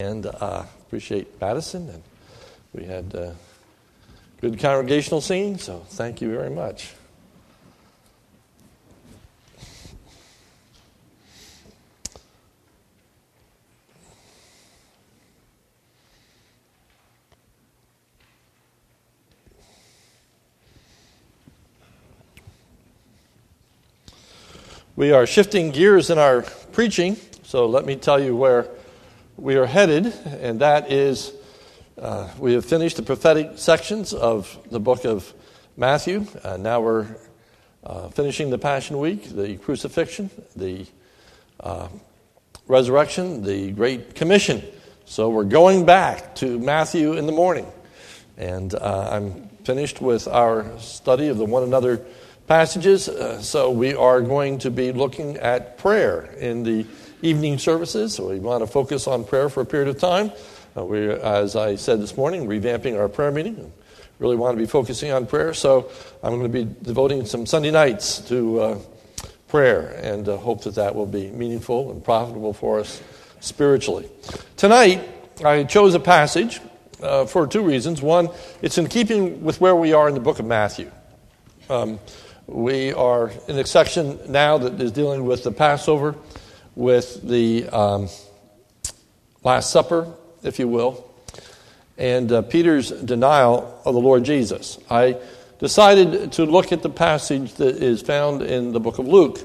And uh, appreciate Madison, and we had uh, good congregational singing, so thank you very much. We are shifting gears in our preaching, so let me tell you where we are headed, and that is uh, we have finished the prophetic sections of the book of Matthew. Uh, now we're uh, finishing the Passion Week, the crucifixion, the uh, resurrection, the Great Commission. So we're going back to Matthew in the morning. And uh, I'm finished with our study of the one another passages. Uh, so we are going to be looking at prayer in the evening services. So we want to focus on prayer for a period of time. Uh, we, as I said this morning, revamping our prayer meeting. Really want to be focusing on prayer. So I'm going to be devoting some Sunday nights to uh, prayer and uh, hope that that will be meaningful and profitable for us spiritually. Tonight, I chose a passage uh, for two reasons. One, it's in keeping with where we are in the book of Matthew. Um, we are in a section now that is dealing with the Passover with the um, Last Supper, if you will, and uh, Peter's denial of the Lord Jesus. I decided to look at the passage that is found in the book of Luke,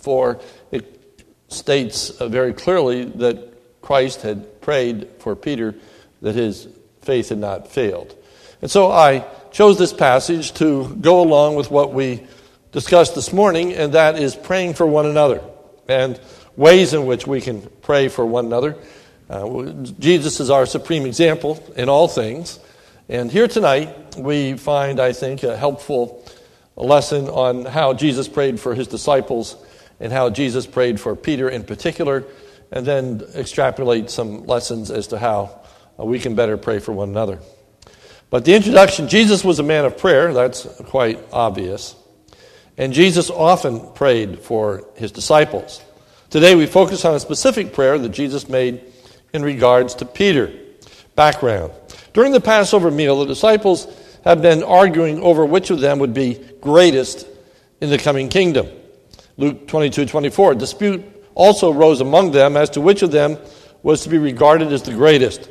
for it states uh, very clearly that Christ had prayed for Peter that his faith had not failed. And so I chose this passage to go along with what we discussed this morning, and that is praying for one another. And ways in which we can pray for one another. Uh, Jesus is our supreme example in all things. And here tonight, we find, I think, a helpful lesson on how Jesus prayed for his disciples and how Jesus prayed for Peter in particular, and then extrapolate some lessons as to how uh, we can better pray for one another. But the introduction Jesus was a man of prayer, that's quite obvious. And Jesus often prayed for his disciples. Today we focus on a specific prayer that Jesus made in regards to Peter. Background. During the Passover meal, the disciples have been arguing over which of them would be greatest in the coming kingdom. Luke 22 24. A dispute also rose among them as to which of them was to be regarded as the greatest.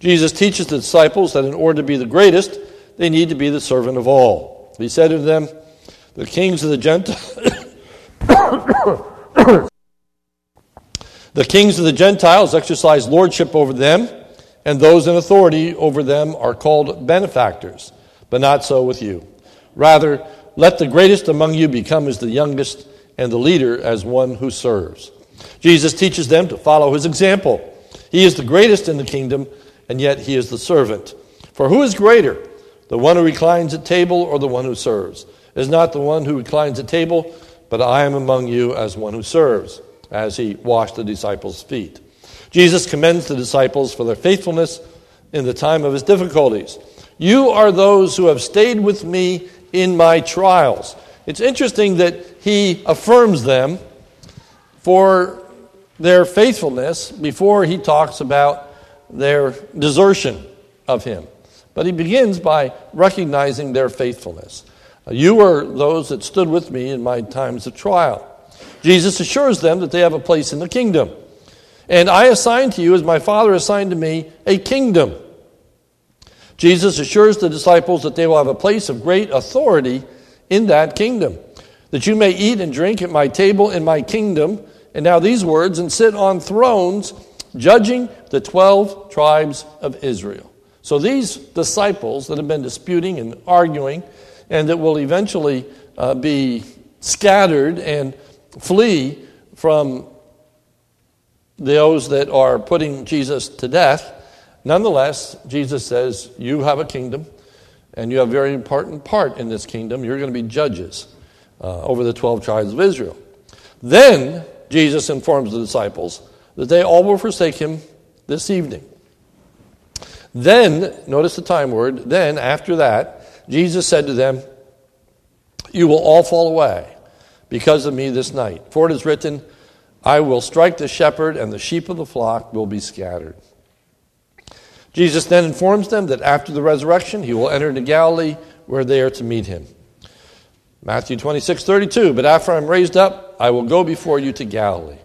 Jesus teaches the disciples that in order to be the greatest, they need to be the servant of all. He said to them, The kings of the Gentiles. The kings of the Gentiles exercise lordship over them, and those in authority over them are called benefactors, but not so with you. Rather, let the greatest among you become as the youngest, and the leader as one who serves. Jesus teaches them to follow his example. He is the greatest in the kingdom, and yet he is the servant. For who is greater, the one who reclines at table or the one who serves? Is not the one who reclines at table, but I am among you as one who serves as he washed the disciples' feet. Jesus commends the disciples for their faithfulness in the time of his difficulties. You are those who have stayed with me in my trials. It's interesting that he affirms them for their faithfulness before he talks about their desertion of him. But he begins by recognizing their faithfulness. You are those that stood with me in my times of trial. Jesus assures them that they have a place in the kingdom. And I assign to you, as my Father assigned to me, a kingdom. Jesus assures the disciples that they will have a place of great authority in that kingdom, that you may eat and drink at my table in my kingdom. And now these words, and sit on thrones, judging the 12 tribes of Israel. So these disciples that have been disputing and arguing, and that will eventually uh, be scattered and flee from those that are putting Jesus to death. Nonetheless, Jesus says, You have a kingdom, and you have a very important part in this kingdom. You're going to be judges uh, over the 12 tribes of Israel. Then Jesus informs the disciples that they all will forsake him this evening. Then, notice the time word, then after that, Jesus said to them, You will all fall away because of me this night. For it is written, I will strike the shepherd, and the sheep of the flock will be scattered. Jesus then informs them that after the resurrection, he will enter into Galilee where they are to meet him. Matthew 26, 32. But after I'm raised up, I will go before you to Galilee.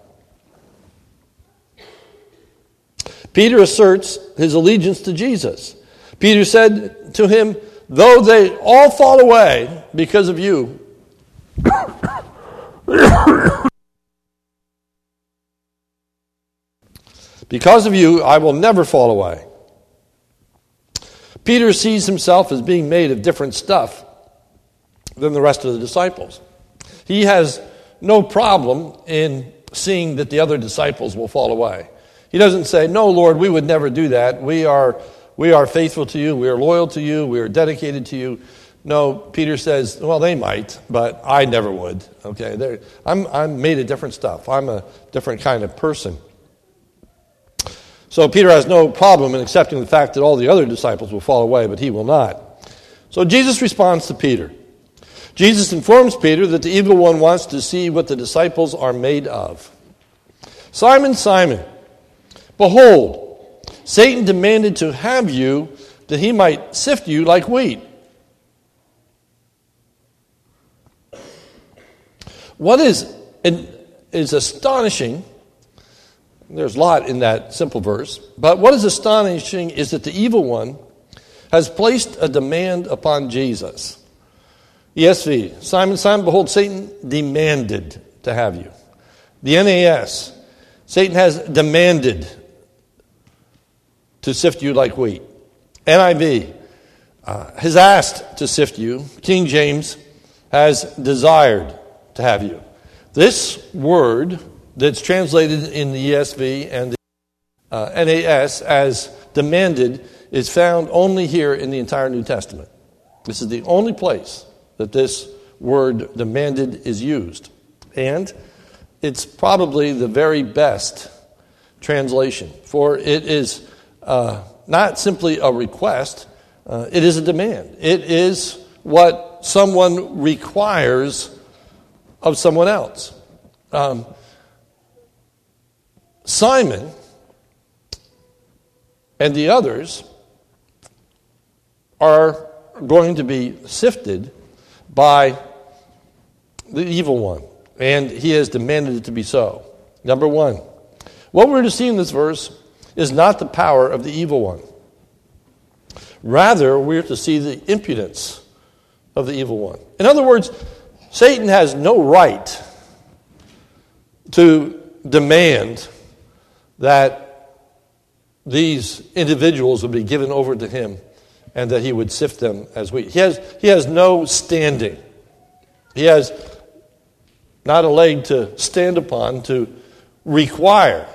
Peter asserts his allegiance to Jesus. Peter said to him, Though they all fall away because of you, because of you, I will never fall away. Peter sees himself as being made of different stuff than the rest of the disciples. He has no problem in seeing that the other disciples will fall away. He doesn't say, No, Lord, we would never do that. We are, we are faithful to you. We are loyal to you. We are dedicated to you. No, Peter says, Well, they might, but I never would. Okay, I'm, I'm made of different stuff. I'm a different kind of person. So Peter has no problem in accepting the fact that all the other disciples will fall away, but he will not. So Jesus responds to Peter. Jesus informs Peter that the evil one wants to see what the disciples are made of. Simon, Simon, behold, Satan demanded to have you that he might sift you like wheat. What is, is astonishing, there's a lot in that simple verse, but what is astonishing is that the evil one has placed a demand upon Jesus. ESV, Simon, Simon, behold, Satan demanded to have you. The NAS, Satan has demanded to sift you like wheat. NIV uh, has asked to sift you. King James has desired to have you. This word that's translated in the ESV and the uh, NAS as demanded is found only here in the entire New Testament. This is the only place that this word demanded is used. And it's probably the very best translation, for it is uh, not simply a request, uh, it is a demand. It is what someone requires of someone else. Um, Simon and the others are going to be sifted by the evil one, and he has demanded it to be so. Number one, what we're to see in this verse is not the power of the evil one. Rather, we're to see the impudence of the evil one. In other words, Satan has no right to demand that these individuals would be given over to him and that he would sift them as wheat. He has, he has no standing. He has not a leg to stand upon to require,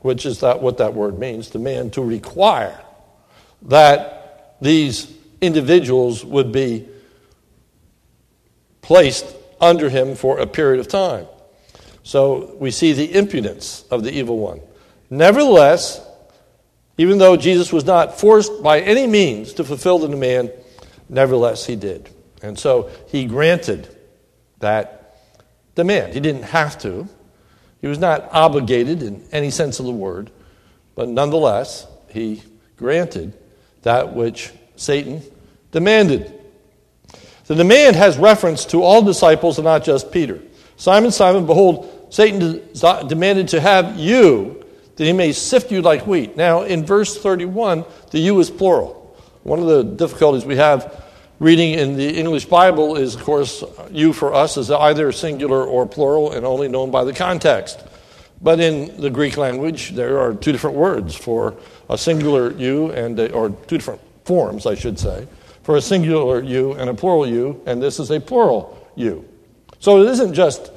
which is that what that word means, demand to require that these individuals would be placed under him for a period of time. So we see the impudence of the evil one. Nevertheless, even though Jesus was not forced by any means to fulfill the demand, nevertheless he did. And so he granted that demand. He didn't have to, he was not obligated in any sense of the word, but nonetheless, he granted that which Satan demanded. The demand has reference to all disciples and not just Peter. Simon, Simon, behold, Satan demanded to have you that he may sift you like wheat. Now, in verse 31, the you is plural. One of the difficulties we have reading in the English Bible is, of course, you for us is either singular or plural and only known by the context. But in the Greek language, there are two different words for a singular you and a, or two different forms, I should say, for a singular you and a plural you, and this is a plural you. So it isn't just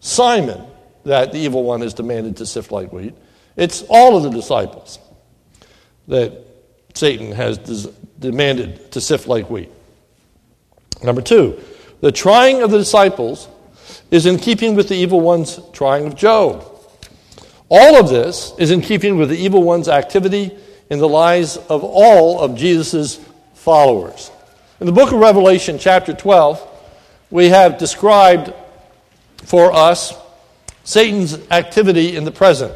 Simon that the evil one is demanded to sift like wheat. It's all of the disciples that Satan has des- demanded to sift like wheat. Number two, the trying of the disciples is in keeping with the evil one's trying of Job. All of this is in keeping with the evil one's activity in the lives of all of Jesus' followers. In the book of Revelation, chapter 12, we have described for us Satan's activity in the present.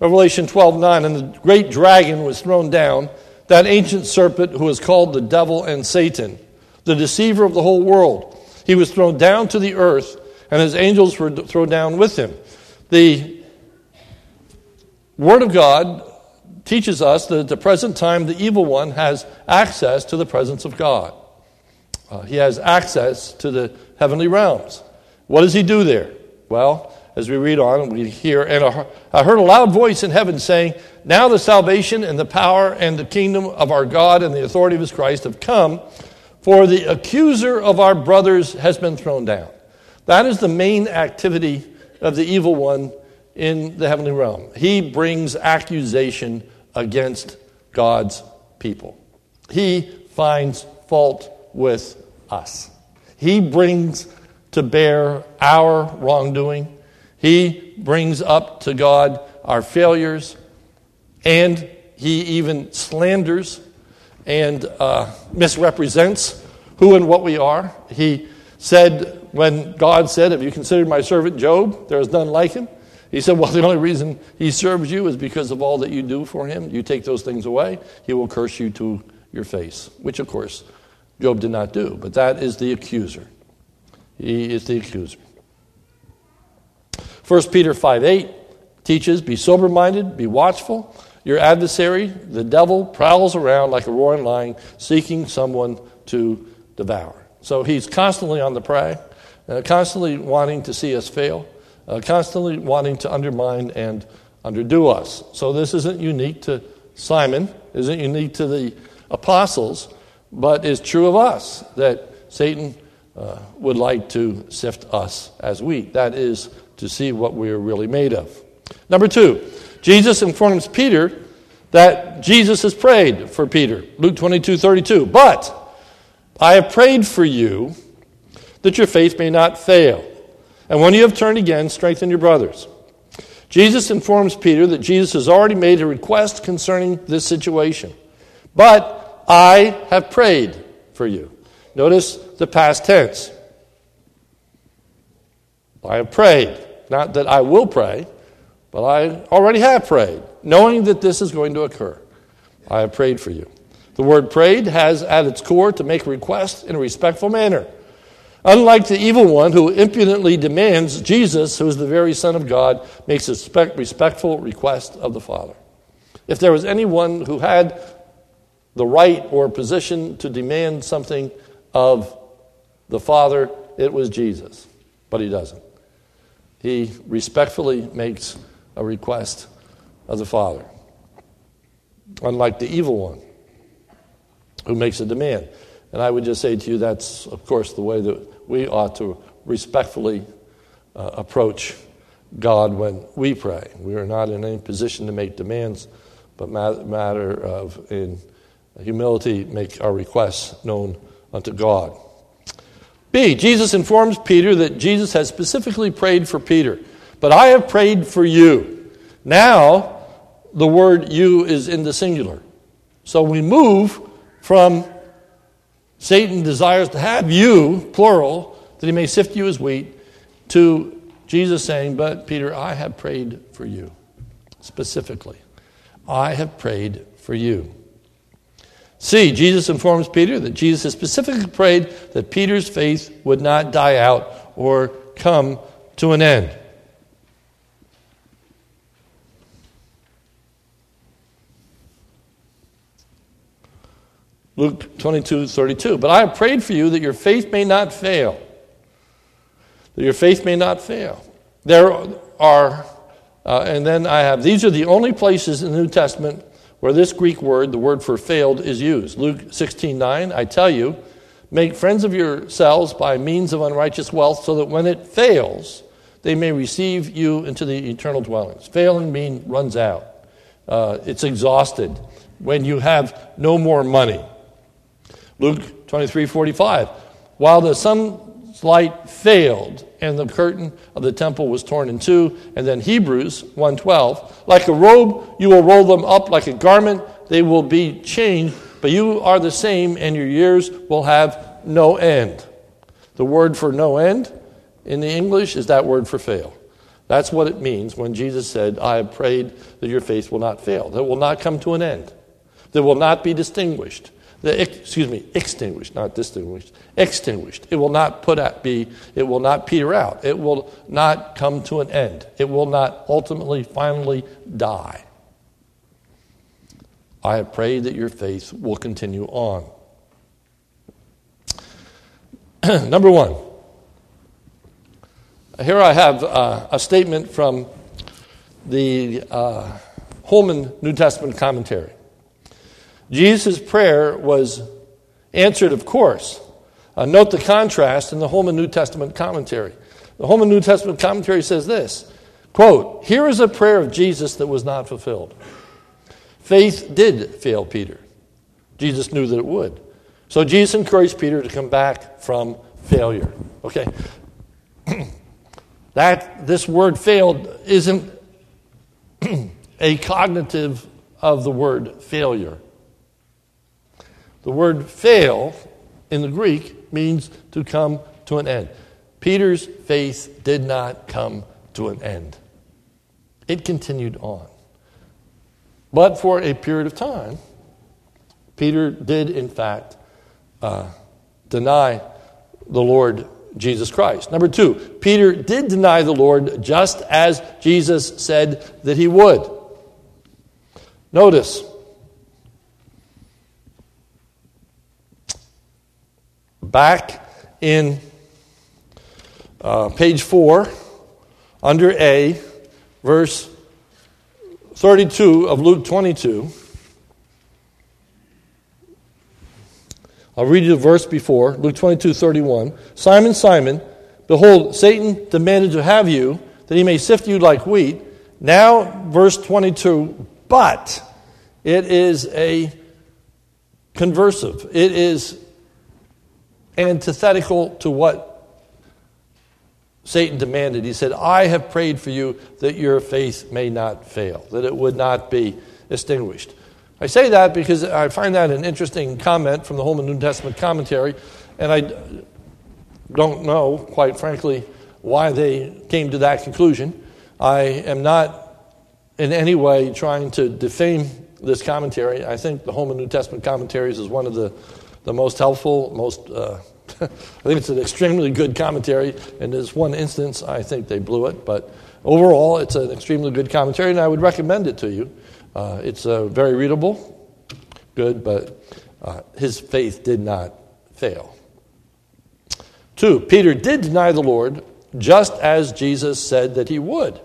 Revelation 12 9, and the great dragon was thrown down, that ancient serpent who is called the devil and Satan, the deceiver of the whole world. He was thrown down to the earth, and his angels were thrown down with him. The Word of God teaches us that at the present time, the evil one has access to the presence of God. Uh, he has access to the heavenly realms. What does he do there? Well, as we read on, we hear, and I heard a loud voice in heaven saying, Now the salvation and the power and the kingdom of our God and the authority of his Christ have come, for the accuser of our brothers has been thrown down. That is the main activity of the evil one in the heavenly realm. He brings accusation against God's people. He finds fault with us. He brings to bear our wrongdoing. He brings up to God our failures, and he even slanders and uh, misrepresents who and what we are. He said, when God said, Have you considered my servant Job? There is none like him. He said, Well, the only reason he serves you is because of all that you do for him. You take those things away, he will curse you to your face, which, of course, Job did not do. But that is the accuser. He is the accuser. 1 Peter 5 8 teaches, Be sober minded, be watchful. Your adversary, the devil, prowls around like a roaring lion, seeking someone to devour. So he's constantly on the prey, uh, constantly wanting to see us fail uh, constantly wanting to undermine and underdo us. So this isn't unique to Simon, isn't unique to the apostles, but is true of us that Satan uh, would like to sift us as wheat. That is to see what we are really made of. Number two, Jesus informs Peter that Jesus has prayed for Peter. Luke 22 32. But I have prayed for you that your faith may not fail. And when you have turned again, strengthen your brothers. Jesus informs Peter that Jesus has already made a request concerning this situation. But I have prayed for you. Notice the past tense. I have prayed. Not that I will pray, but I already have prayed, knowing that this is going to occur. I have prayed for you. The word prayed has at its core to make a request in a respectful manner. Unlike the evil one who impudently demands, Jesus, who is the very Son of God, makes a respectful request of the Father. If there was anyone who had the right or position to demand something of the Father, it was Jesus. But he doesn't. He respectfully makes a request of the Father. Unlike the evil one who makes a demand. And I would just say to you, that's, of course, the way that we ought to respectfully uh, approach God when we pray. We are not in any position to make demands, but matter of in humility make our requests known unto God. B. Jesus informs Peter that Jesus has specifically prayed for Peter, but I have prayed for you. Now, the word you is in the singular. So we move from Satan desires to have you, plural, that he may sift you as wheat, to Jesus saying, But Peter, I have prayed for you, specifically. I have prayed for you. See, Jesus informs Peter that Jesus has specifically prayed that Peter's faith would not die out or come to an end. Luke 22, 32. But I have prayed for you that your faith may not fail. That your faith may not fail. There are, uh, and then I have, these are the only places in the New Testament where this Greek word, the word for failed, is used. Luke 16, 9, I tell you, make friends of yourselves by means of unrighteous wealth, so that when it fails, they may receive you into the eternal dwellings. Failing means runs out, uh, it's exhausted. When you have no more money, Luke 23 45. While the sunlight failed and the curtain of the temple was torn in two, and then Hebrews 1:12, like a robe you will roll them up like a garment, they will be changed, but you are the same and your years will have no end. The word for no end in the English is that word for fail. That's what it means when Jesus said, I have prayed that your faith will not fail, that will not come to an end, that will not be distinguished, excuse me, extinguished, not distinguished, extinguished. It will not put out, be, it will not peter out. It will not come to an end. It will not ultimately, finally die. I have prayed that your faith will continue on. Number one, here I have uh, a statement from the uh, Holman New Testament commentary. Jesus' prayer was answered, of course. Uh, note the contrast in the Holman New Testament commentary. The Holman New Testament commentary says this quote, Here is a prayer of Jesus that was not fulfilled. Faith did fail Peter. Jesus knew that it would. So Jesus encouraged Peter to come back from failure. Okay? that this word failed isn't a cognitive of the word failure. The word fail in the Greek means to come to an end. Peter's faith did not come to an end, it continued on. But for a period of time, Peter did, in fact, uh, deny the Lord Jesus Christ. Number two, Peter did deny the Lord just as Jesus said that he would. Notice, back in uh, page 4, under A, verse 32 of Luke 22. I'll read you the verse before, Luke 22, 31. Simon, Simon, behold, Satan demanded to have you, that he may sift you like wheat. Now, verse 22, but it is a conversive. It is antithetical to what Satan demanded. He said, I have prayed for you that your faith may not fail, that it would not be extinguished. I say that because I find that an interesting comment from the Holman New Testament commentary, and I don't know, quite frankly, why they came to that conclusion. I am not in any way trying to defame this commentary. I think the Holman New Testament commentaries is one of the, the most helpful, most uh, I think it's an extremely good commentary. In this one instance, I think they blew it. But overall, it's an extremely good commentary, and I would recommend it to you. Uh, it's uh, very readable, good, but uh, his faith did not fail. Two, Peter did deny the Lord just as Jesus said that he would.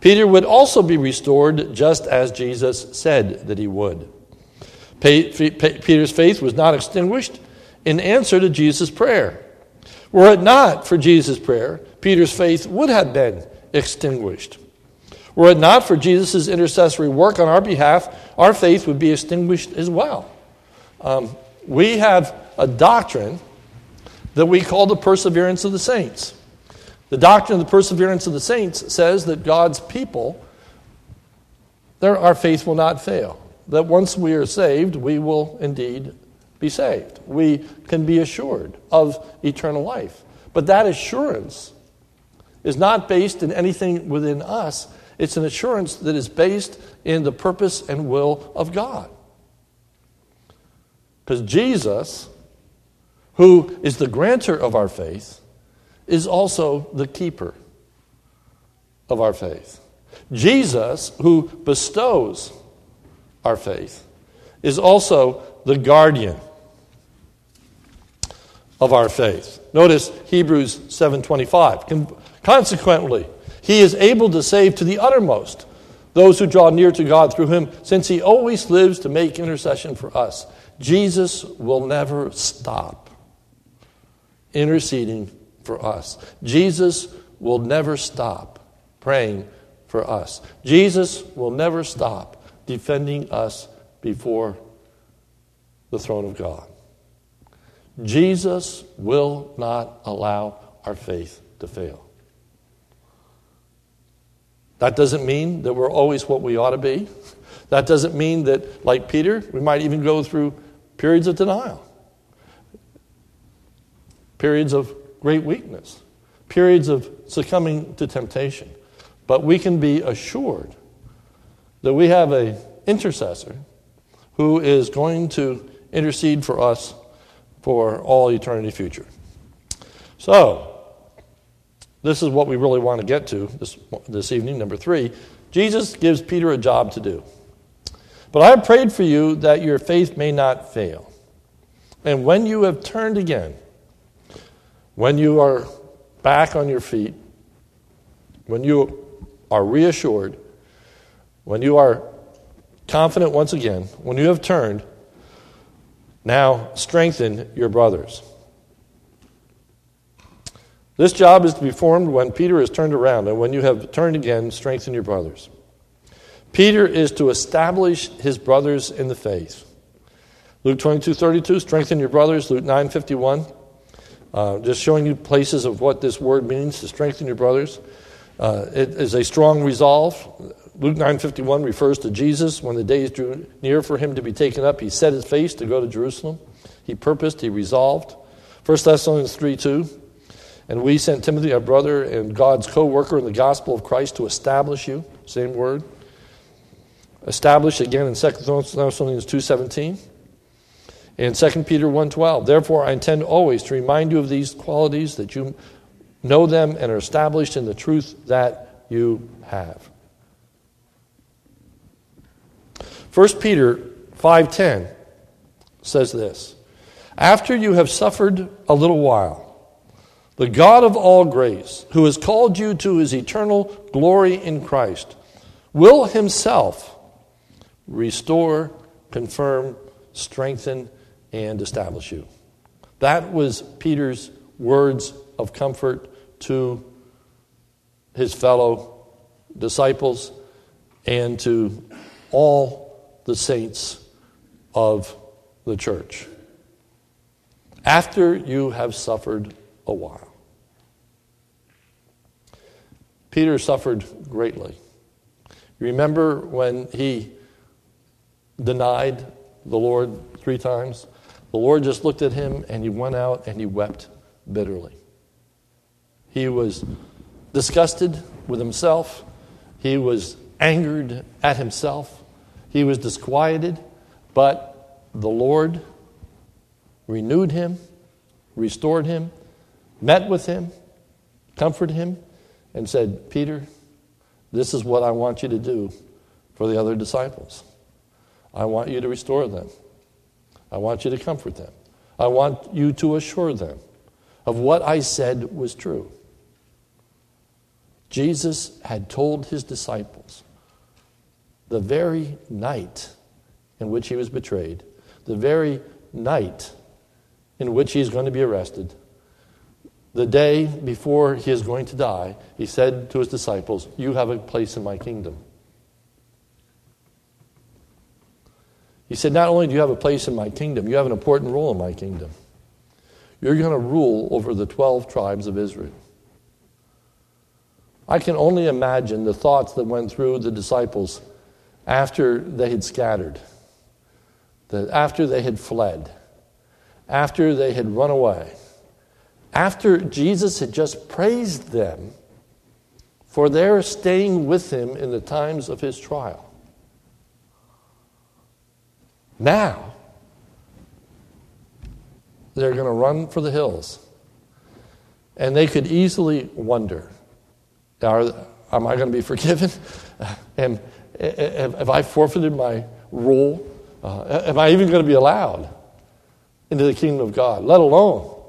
Peter would also be restored just as Jesus said that he would. Peter's faith was not extinguished in answer to Jesus' prayer. Were it not for Jesus' prayer, Peter's faith would have been extinguished. Were it not for Jesus' intercessory work on our behalf, our faith would be extinguished as well. Um, we have a doctrine that we call the perseverance of the saints. The doctrine of the perseverance of the saints says that God's people, our faith will not fail. That once we are saved, we will indeed be saved. We can be assured of eternal life. But that assurance is not based in anything within us, it's an assurance that is based in the purpose and will of God. Because Jesus, who is the grantor of our faith, is also the keeper of our faith. Jesus, who bestows our faith, is also the guardian of our faith. Notice Hebrews 7:25. Consequently, he is able to save to the uttermost those who draw near to God through him, since he always lives to make intercession for us. Jesus will never stop interceding for us. Jesus will never stop praying for us. Jesus will never stop defending us before the throne of God. Jesus will not allow our faith to fail. That doesn't mean that we're always what we ought to be. That doesn't mean that, like Peter, we might even go through periods of denial, periods of great weakness. periods of succumbing to temptation. But we can be assured that we have an intercessor who is going to intercede for us for all eternity future. So, this is what we really want to get to this, this evening. Number three, Jesus gives Peter a job to do. But I have prayed for you that your faith may not fail. And when you have turned again, when you are back on your feet, when you are reassured, when you are confident once again, when you have turned, now strengthen your brothers. This job is to be formed when Peter is turned around, and when you have turned again, strengthen your brothers. Peter is to establish his brothers in the faith. Luke 22 32, strengthen your brothers. Luke 9 51, uh, just showing you places of what this word means to strengthen your brothers. Uh, it is a strong resolve. Luke 9:51 refers to Jesus when the days drew near for him to be taken up. He set his face to go to Jerusalem. He purposed, he resolved. 1 Thessalonians 3:2. And we sent Timothy, our brother and God's co-worker in the gospel of Christ, to establish you. Same word. Established again in 2 Thessalonians 2:17. and 2 Peter 1:12. Therefore I intend always to remind you of these qualities that you know them and are established in the truth that you have. 1 Peter 5:10 says this, "After you have suffered a little while, the God of all grace, who has called you to his eternal glory in Christ, will himself restore, confirm, strengthen, and establish you." That was Peter's words of comfort to his fellow disciples and to all the saints of the church. After you have suffered a while. Peter suffered greatly. Remember when he denied the Lord three times? The Lord just looked at him and he went out and he wept bitterly. He was disgusted with himself. He was angered at himself. He was disquieted, but the Lord renewed him, restored him, met with him, comforted him, and said, Peter, this is what I want you to do for the other disciples. I want you to restore them. I want you to comfort them. I want you to assure them of what I said was true. Jesus had told his disciples the very night in which he was betrayed, the very night in which he is going to be arrested, the day before he is going to die, he said to his disciples, You have a place in my kingdom. He said, Not only do you have a place in my kingdom, you have an important role in my kingdom. You're going to rule over the 12 tribes of Israel. I can only imagine the thoughts that went through the disciples after they had scattered, after they had fled, after they had run away, after Jesus had just praised them for their staying with him in the times of his trial. Now, they're going to run for the hills. And they could easily wonder are, Am I going to be forgiven? Am, have I forfeited my role? Uh, am I even going to be allowed into the kingdom of God, let alone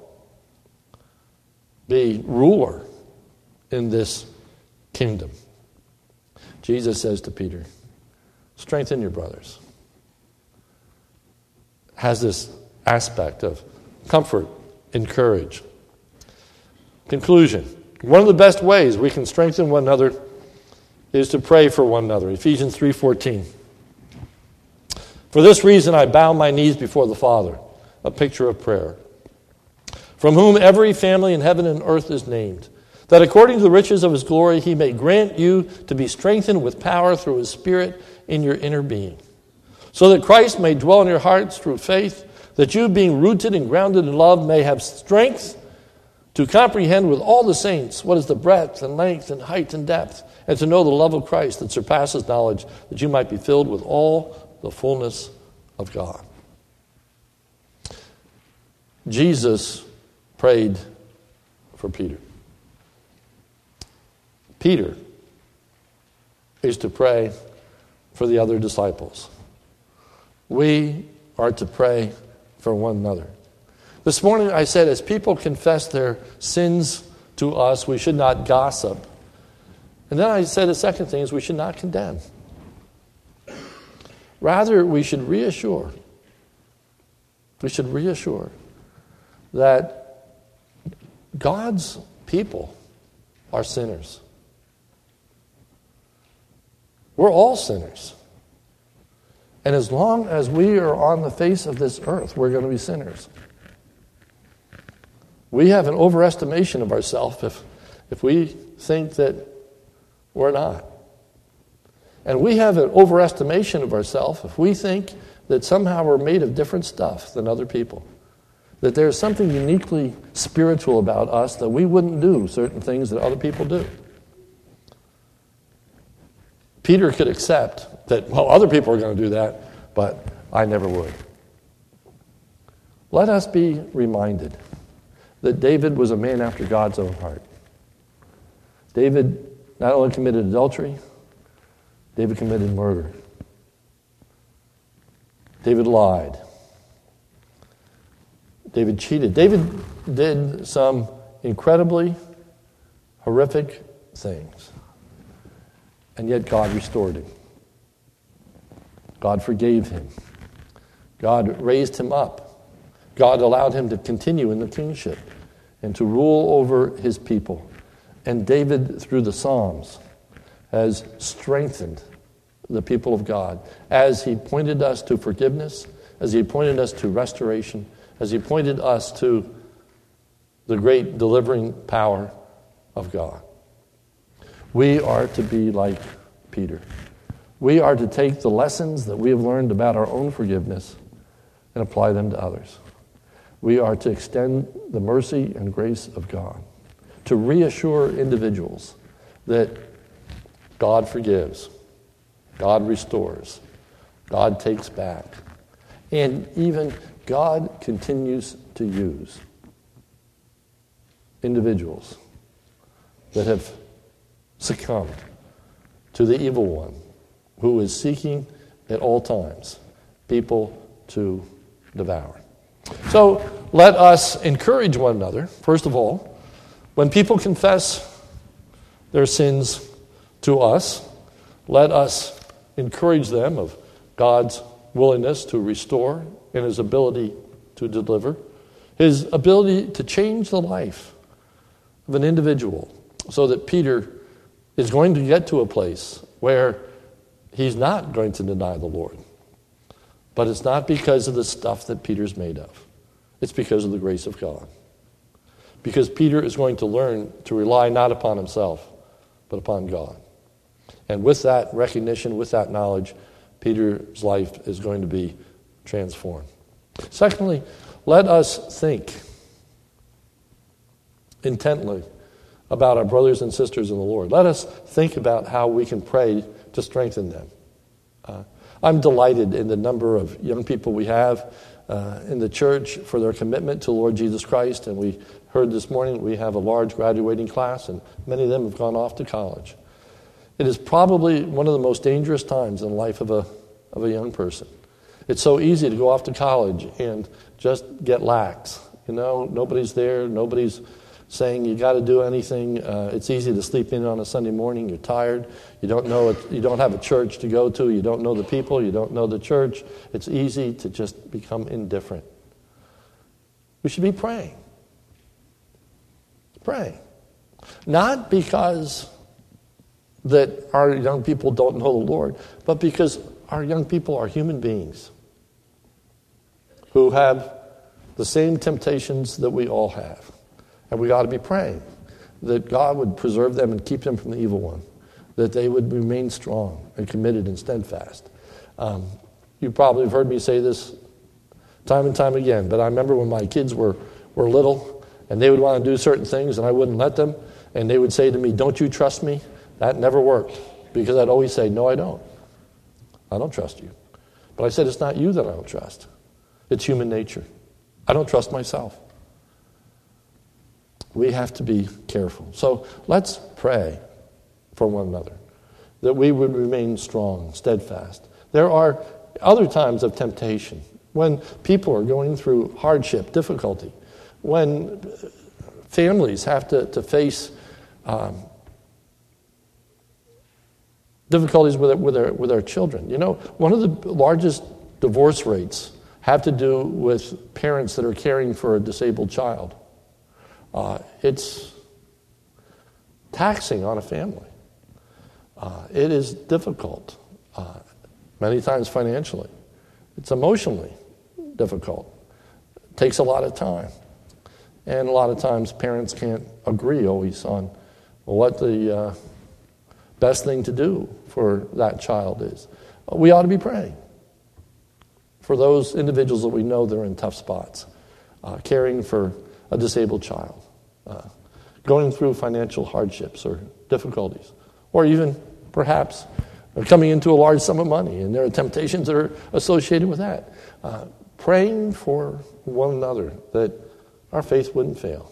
be ruler in this kingdom? Jesus says to Peter, strengthen your brothers. Has this aspect of comfort and courage. Conclusion One of the best ways we can strengthen one another is to pray for one another. Ephesians 3:14. For this reason I bow my knees before the Father, a picture of prayer, from whom every family in heaven and earth is named, that according to the riches of his glory he may grant you to be strengthened with power through his spirit in your inner being, so that Christ may dwell in your hearts through faith, that you being rooted and grounded in love may have strength to comprehend with all the saints what is the breadth and length and height and depth, and to know the love of Christ that surpasses knowledge, that you might be filled with all the fullness of God. Jesus prayed for Peter. Peter is to pray for the other disciples. We are to pray for one another. This morning I said, as people confess their sins to us, we should not gossip. And then I said the second thing is we should not condemn. Rather, we should reassure. We should reassure that God's people are sinners. We're all sinners. And as long as we are on the face of this earth, we're going to be sinners. We have an overestimation of ourselves if, if we think that we're not. And we have an overestimation of ourselves if we think that somehow we're made of different stuff than other people. That there's something uniquely spiritual about us that we wouldn't do certain things that other people do. Peter could accept that, well, other people are going to do that, but I never would. Let us be reminded that David was a man after God's own heart. David not only committed adultery, David committed murder. David lied. David cheated. David did some incredibly horrific things. And yet God restored him. God forgave him. God raised him up. God allowed him to continue in the kingship and to rule over his people. And David, through the Psalms, has strengthened the people of God as he pointed us to forgiveness, as he pointed us to restoration, as he pointed us to the great delivering power of God. We are to be like Peter. We are to take the lessons that we have learned about our own forgiveness and apply them to others. We are to extend the mercy and grace of God, to reassure individuals that God forgives, God restores, God takes back, and even God continues to use individuals that have succumbed to the evil one who is seeking at all times people to devour. So let us encourage one another, first of all, when people confess their sins to us, let us encourage them of God's willingness to restore and his ability to deliver, his ability to change the life of an individual so that Peter is going to get to a place where he's not going to deny the Lord. But it's not because of the stuff that Peter's made of, it's because of the grace of God. Because Peter is going to learn to rely not upon himself, but upon God. And with that recognition, with that knowledge, Peter's life is going to be transformed. Secondly, let us think intently about our brothers and sisters in the Lord. Let us think about how we can pray to strengthen them. Uh, I'm delighted in the number of young people we have uh, in the church for their commitment to Lord Jesus Christ. And we heard this morning we have a large graduating class, and many of them have gone off to college. It is probably one of the most dangerous times in the life of a, of a young person. It's so easy to go off to college and just get lax. You know, nobody's there, nobody's saying you got to do anything. Uh, it's easy to sleep in on a Sunday morning. You're tired. You don't know it, you don't have a church to go to. You don't know the people. You don't know the church. It's easy to just become indifferent. We should be praying. Praying. Not because that our young people don't know the Lord, but because our young people are human beings who have the same temptations that we all have. And we got to be praying that God would preserve them and keep them from the evil one, that they would remain strong and committed and steadfast. Um, you probably have heard me say this time and time again, but I remember when my kids were, were little and they would want to do certain things, and I wouldn't let them. And they would say to me, Don't you trust me? That never worked because I'd always say, No, I don't. I don't trust you. But I said, It's not you that I don't trust, it's human nature. I don't trust myself. We have to be careful. So let's pray for one another that we would remain strong, steadfast. There are other times of temptation when people are going through hardship, difficulty, when families have to, to face um, difficulties with, with, their, with their children. You know, one of the largest divorce rates have to do with parents that are caring for a disabled child. Uh, it's taxing on a family. Uh, it is difficult, uh, many times financially. It's emotionally difficult. It takes a lot of time. And a lot of times parents can't agree always on what the uh, best thing to do for that child is. We ought to be praying for those individuals that we know they're in tough spots, uh, caring for a disabled child, uh, going through financial hardships or difficulties, or even perhaps coming into a large sum of money, and there are temptations that are associated with that. Uh, praying for one another that our faith wouldn't fail.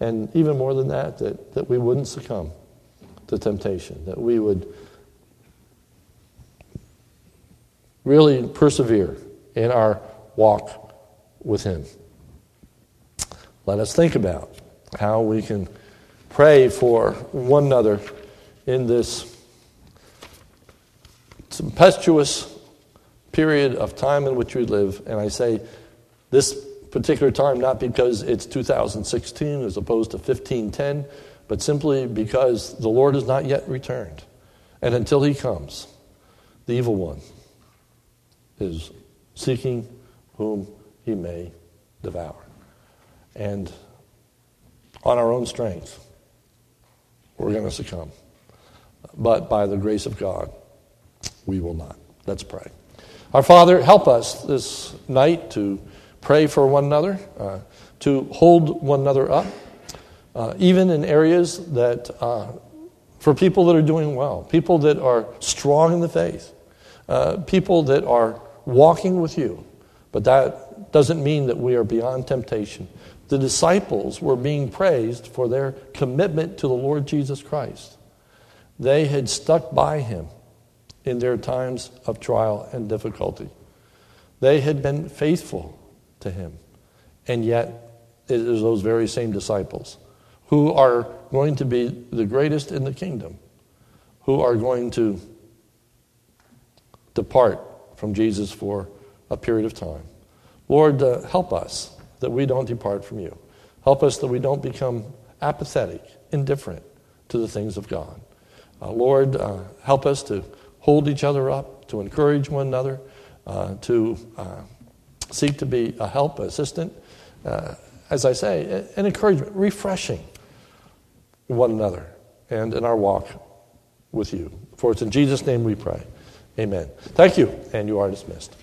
And even more than that, that, that we wouldn't succumb to temptation, that we would really persevere in our walk with Him. Let us think about how we can pray for one another in this tempestuous period of time in which we live. And I say this particular time not because it's 2016 as opposed to 1510, but simply because the Lord has not yet returned. And until He comes, the evil one is seeking whom he may devour. And on our own strength, we're going to succumb. But by the grace of God, we will not. Let's pray. Our Father, help us this night to pray for one another, uh, to hold one another up, uh, even in areas that, uh, for people that are doing well, people that are strong in the faith, uh, people that are walking with you. But that doesn't mean that we are beyond temptation. The disciples were being praised for their commitment to the Lord Jesus Christ. They had stuck by him in their times of trial and difficulty. They had been faithful to him. And yet, it is those very same disciples who are going to be the greatest in the kingdom, who are going to depart from Jesus for a period of time. Lord, uh, help us that we don't depart from you. Help us that we don't become apathetic, indifferent to the things of God. Uh, Lord, uh, help us to hold each other up, to encourage one another, uh, to uh, seek to be a help, assistant. Uh, as I say, an encouragement, refreshing one another and in our walk with you. For it's in Jesus' name we pray. Amen. Thank you, and you are dismissed.